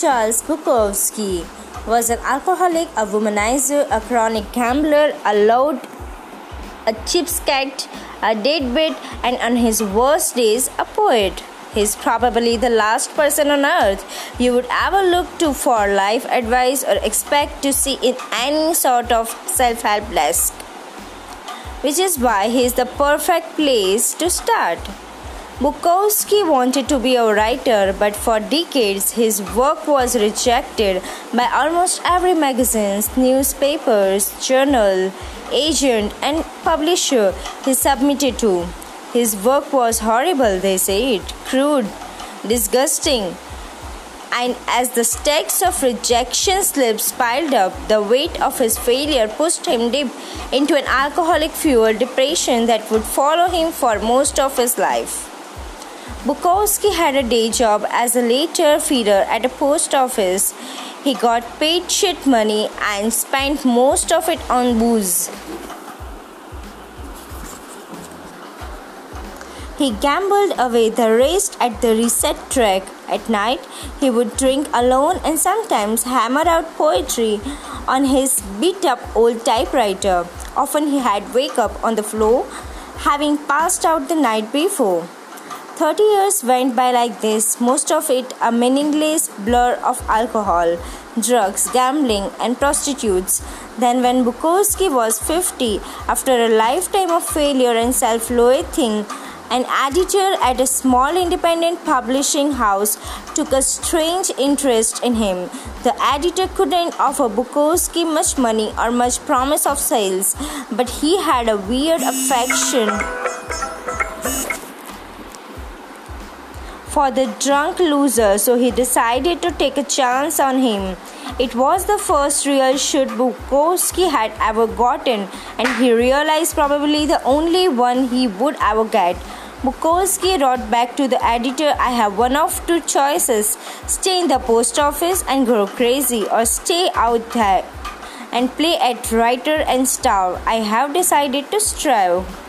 Charles Bukowski was an alcoholic, a womanizer, a chronic gambler, a lout, a cheapskate, a deadbeat, and on his worst days, a poet. He's probably the last person on earth you would ever look to for life advice or expect to see in any sort of self help desk. Which is why he's the perfect place to start. Bukowski wanted to be a writer, but for decades his work was rejected by almost every magazine, newspapers, journal, agent, and publisher he submitted to. His work was horrible, they said, crude, disgusting. And as the stacks of rejection slips piled up, the weight of his failure pushed him deep into an alcoholic fueled depression that would follow him for most of his life. Bukowski had a day job as a letter feeder at a post office. He got paid shit money and spent most of it on booze. He gambled away the rest at the reset track. At night, he would drink alone and sometimes hammer out poetry on his beat up old typewriter. Often he had wake up on the floor, having passed out the night before. Thirty years went by like this, most of it a meaningless blur of alcohol, drugs, gambling, and prostitutes. Then, when Bukowski was 50, after a lifetime of failure and self loathing, an editor at a small independent publishing house took a strange interest in him. The editor couldn't offer Bukowski much money or much promise of sales, but he had a weird affection for the drunk loser, so he decided to take a chance on him. It was the first real shoot Bukowski had ever gotten, and he realized probably the only one he would ever get. Bukowski wrote back to the editor I have one of two choices stay in the post office and grow crazy, or stay out there and play at writer and star. I have decided to strive.